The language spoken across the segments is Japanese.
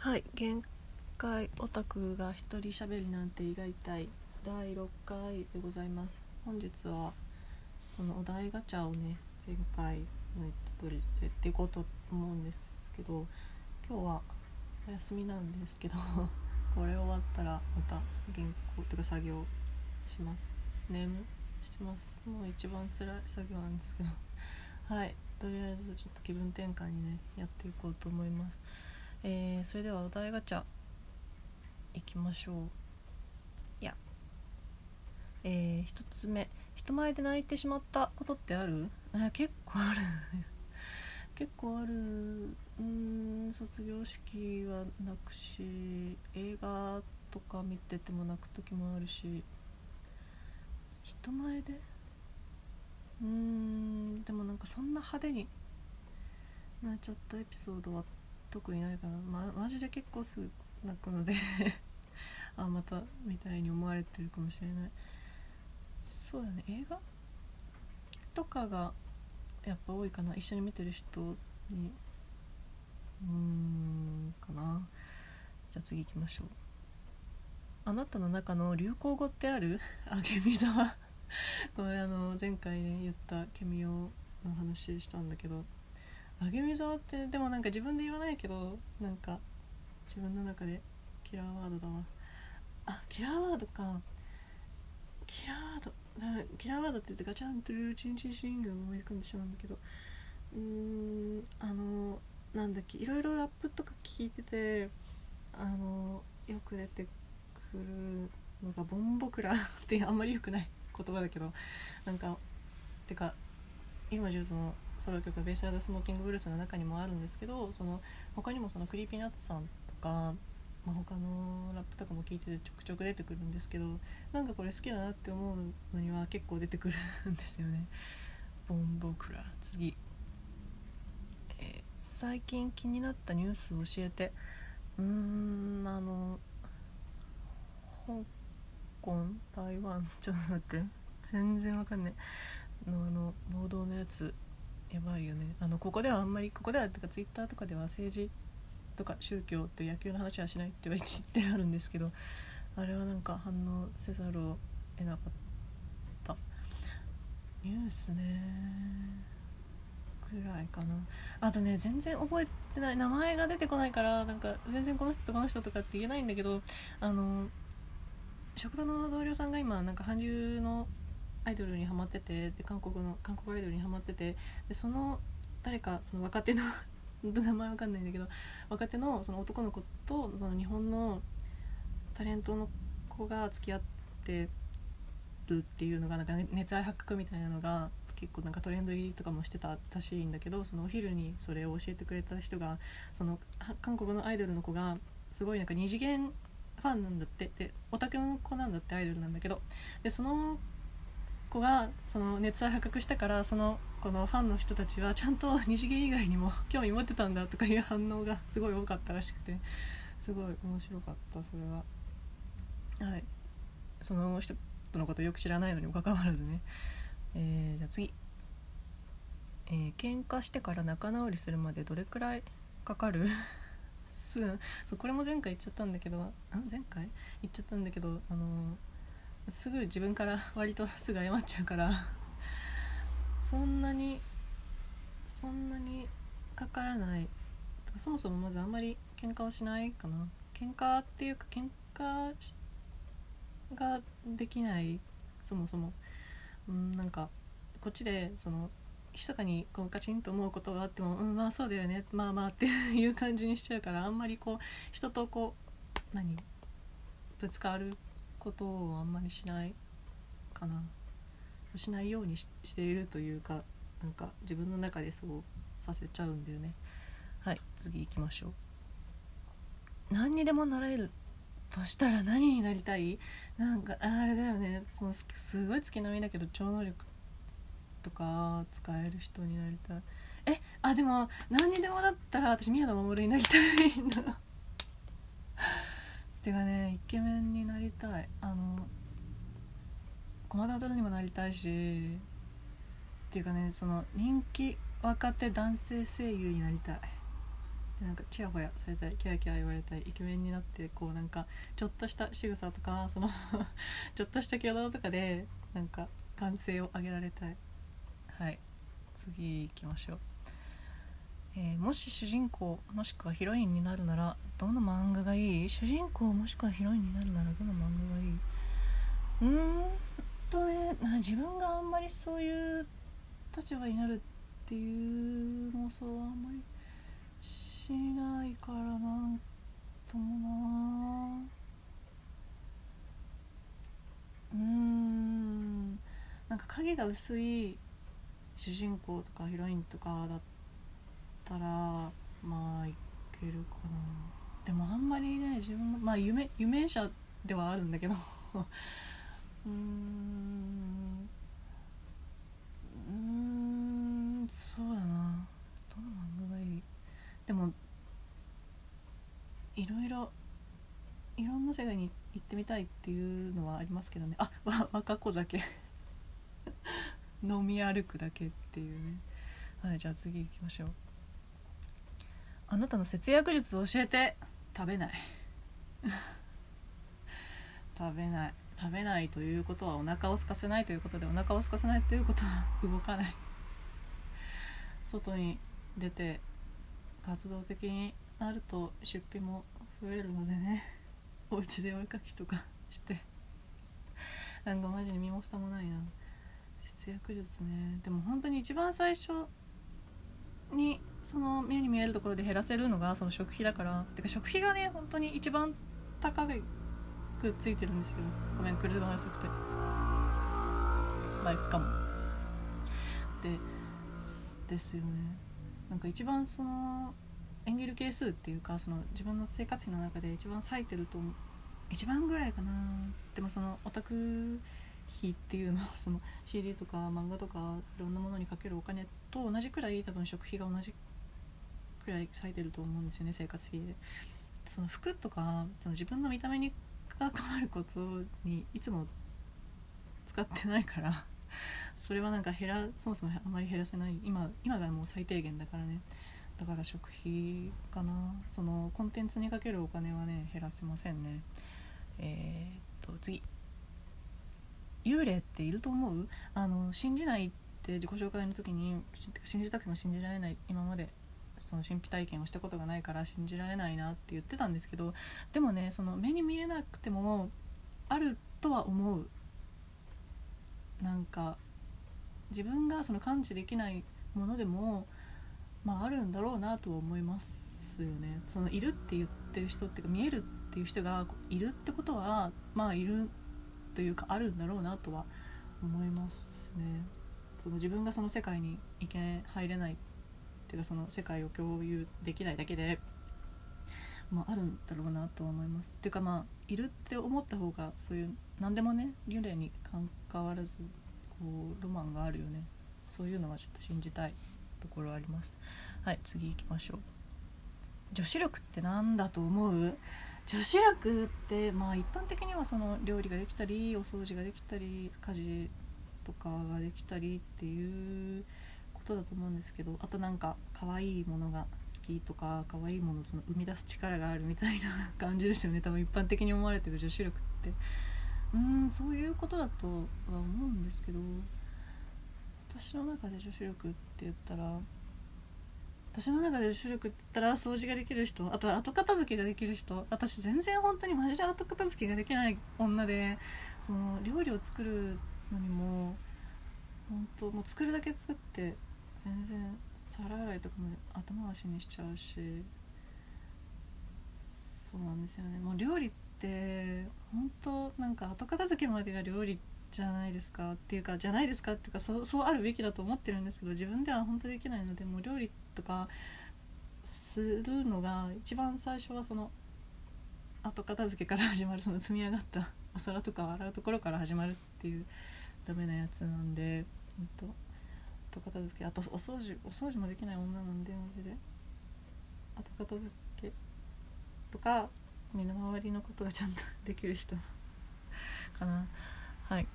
はい限界オタクが一人喋りなんて意外たい第6回でございます。本日はこのお題ガチャをね前回の通りでっていこうと思うんですけど今日はお休みなんですけど これ終わったらまた原稿とか作業します。眠してます。もう一番辛い作業なんですけど。はいとりあえずちょっと気分転換にねやっていこうと思います。えー、それではお題ガチャいきましょう。いやえー、一つ目人前で泣いてしまったことってある？あ結構ある。結構ある。うん卒業式は泣くし映画とか見てても泣く時もあるし。人前で？うーんでもなんかそんな派手に泣いちゃったエピソードは特にないかな、ま、マジで結構すぐ泣くので あまたみたいに思われてるかもしれない。そうだね。映画とかがやっぱ多いかな。一緒に見てる人に。うーんかな。じゃあ次行きましょう。あなたの中の流行語ってある？あけみざわこれあの前回ね言ったケミオの話したんだけど。あげみざわってでもなんか自分で言わないけどなんか自分の中でキラーワードだわ。あキラーワードか。キラーワード。だキラーワードって言ってガチャンとルーチンチンシング思い浮かんでしまうんだけど。うーんあのなんだっけ。いろいろラップとか聞いててあのよく出てくるのがボンボクラってあんまり良くない言葉だけど。なんかてか今ジュースのソロ曲「ベイサイドスモーキングブルース」の中にもあるんですけどその他にもその Creepy Nuts さんとか、まあ、他のラップとかも聞いててちょくちょく出てくるんですけどなんかこれ好きだなって思うのには結構出てくるんですよね。ボンボクラ次、え最近気になったニュースを教えて。うーんあの香港台湾ちょっと待って。全然わかんない。のあの暴動のやつ。やばいよね。あのここではあんまりここではとかツイッターとかでは政治とか宗教と野球の話はしないって言ってあるんですけどあれはなんか反応せざるを得なかった。ニュースね。ぐらいかな。あとね全然覚えてない。名前が出てこないからなんか全然この人とこの人とかって言えないんだけどあの職場の同僚さんが今なんか韓流のアイドルにハマっててで韓国の韓国アイドルにハマっててでその誰かその若手の 名前わかんないんだけど若手のその男の子とその日本のタレントの子が付き合ってるっていうのがなんか熱愛発覚みたいなのが結構なんかトレンド入りとかもしてたらしいんだけどそのお昼にそれを教えてくれた人がその韓国のアイドルの子がすごいなんか二次元ファンなんだって。でオタクの子なんだってアイドルなんだけど。でその子がその熱愛発覚したからそのこのファンの人たちはちゃんと二次元以外にも興味持ってたんだとかいう反応がすごい多かったらしくてすごい面白かったそれは。はい。その人のことよく知らないのにもかかわらずね。えーじゃあ次。えー喧嘩してから仲直りするまでどれくらいかかる？すそうこれも前回言っちゃったんだけど前回？言っちゃったんだけどあのすぐ自分から 割と すぐ謝っちゃうからそんなにそんなにかからない。そもそもまずあんまり喧嘩をしないかな。喧嘩っていうか喧嘩ができない。そもそも。うんなんかこっちでその密かにこうカチンと思うことがあっても「うんまあそうだよね。まあまあ」って いう感じにしちゃうからあんまりこう人とこう何？ぶつかることをあんまりしないかな。しないようにしているというかなんか自分の中でそうさせちゃうんだよね。はい次行きましょう。何にでもなれるとしたら何になりたい？なんかあれだよね。そのすすごい月並みだけど超能力とか使える人になりたい。えあでも何にでもだったら私宮野守になりたいんだてかねイケメンになりたい。あの駒田踊にもなりたいしっていうかねその人気若手男性声優になりたい。でなんかチヤホヤされたいキャーキャー言われたいイケメンになってこうなんかちょっとした仕草とかその ちょっとした挙動とかでなんか歓声を上げられたい。はい。次行きましょう、えーもし主人公もしくはヒロインになるならどの漫画がいい？主人公もしくはヒロインになるならどの漫画がいい？うーんとねな自分があんまりそういう立場になるっていう妄想はあんまりしないからなんともな。うーん。なんか影が薄い主人公とかヒロインとかだったらまあいけるかな。でもあんまりね自分もまあ夢夢者ではあるんだけど。うーん。うんそうだな。どの漫画がいい？でもいろいろいろんな世界に行ってみたいっていうのはありますけどね。あわ若子酒。飲み歩くだけっていうね。はいじゃあ次行きましょう。あなたの節約術を教えて。食べない。食べない。食べないということはお腹を空かせないということでお腹を空かせないということは動かない。外に出て活動的になると出費も増えるのでね。お家でお絵かきとか して。なんかマジに身も蓋もないな。節約術ね。でも本当に一番最初にその目に見えるところで減らせるのがその食費だから。てか食費がね本当に一番高くついてるんですよ。ごめん車が遅くて。バイクかも。でですよね。なんか一番そのエンゲル係数っていうかその自分の生活費の中で一番割いてると思う。一番ぐらいかな。でもそのオタク費っていうのはその CD とか漫画とかいろんなものにかけるお金と同じくらい多分食費が同じくらい割いてると思うんですよね生活費で。その服とかその自分の見た目に関わることにいつも使ってないからそれはなんか減らそもそもあまり減らせない。今今がもう最低限だからね。だから食費かな。そのコンテンツにかけるお金はね減らせませんね。えー、っと次。幽霊っていると思う？あの信じないって自己紹介の時に信じたくても信じられない今までその神秘体験をしたことがないから信じられないなって言ってたんですけどでもねその目に見えなくてもあるとは思う。なんか自分がその感知できないものでもまああるんだろうなとは思いますよね。そのいるって言ってる人っていうか見えるっていう人がいるってことはまあいるというかあるんだろうなとは思いますね。その自分がその世界に行け入れないっていうかその世界を共有できないだけでまああるんだろうなとは思います。っていうかまあいるって思った方がそういう何でもね幽霊に関わらずこうロマンがあるよね。そういうのはちょっと信じたいところあります。はい次行きましょう。女子力って何だと思う？女子力ってまあ一般的にはその料理ができたりお掃除ができたり家事とかができたりっていうことだと思うんですけどあとなんか可愛いものが好きとか可愛いものをその生み出す力があるみたいな感じですよね。多分一般的に思われてる女子力って。うんそういうことだとは思うんですけど私の中で女子力って言ったら私の中で女子力って言ったら掃除ができる人あと後片付けができる人私全然本当にマジで後片付けができない女でその料理を作るのにも本当もう作るだけ作って全然皿洗いとかも後回しにしちゃうしそうなんですよね。もう料理って本当なんか後片付けまでが料理ってじゃないですかっていうかじゃないですかっていうかそうそうあるべきだと思ってるんですけど自分では本当できないのでもう料理とかするのが一番最初はその後片付けから始まる その積み上がったお皿とかを洗うところから始まるっていうダメなやつなんで本当後片付けあとお掃除お掃除もできない女なんでマジで。後片付けとか身の回りのことがちゃんと できる人かな。はい。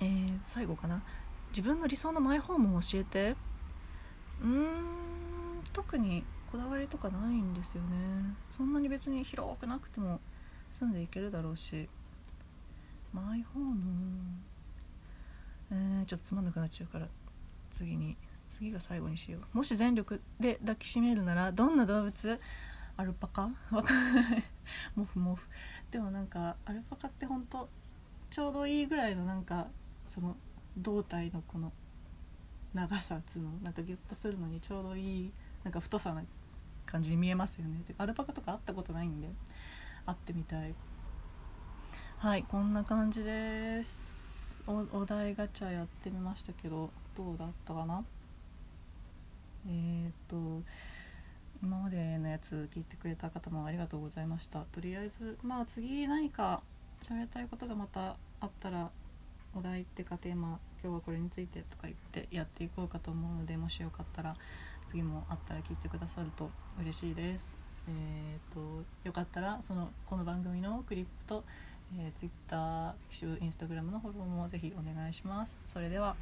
えー、最後かな。自分の理想のマイホームを教えて。うーん特にこだわりとかないんですよね。そんなに別に広くなくても住んでいけるだろうし。マイホーム？えー、ちょっとつまんなくなっちゃうから。次に。次が最後にしよう。もし全力で抱きしめるならどんな動物？アルパカ？わかんない。モフモフ。でもなんかアルパカってほんとちょうどいいぐらいのなんかその胴体のこの長さっつうのなんかギュッとするのにちょうどいいなんか太さな感じに見えますよね。でアルパカとか会ったことないんで会ってみたい。はいこんな感じです。お題ガチャやってみましたけどどうだったかな？えー、っと今までのやつ聞いてくれた方もありがとうございました。とりあえずまあ次何か喋りたいことがまたあったらお題っていうかテーマ今日はこれについてとか言ってやっていこうかと思うのでもしよかったら次もあったら聞いてくださると嬉しいですえーと、よかったらそのこの番組のクリップと、えー、Twitter、Instagram のフォローもぜひお願いします。それでは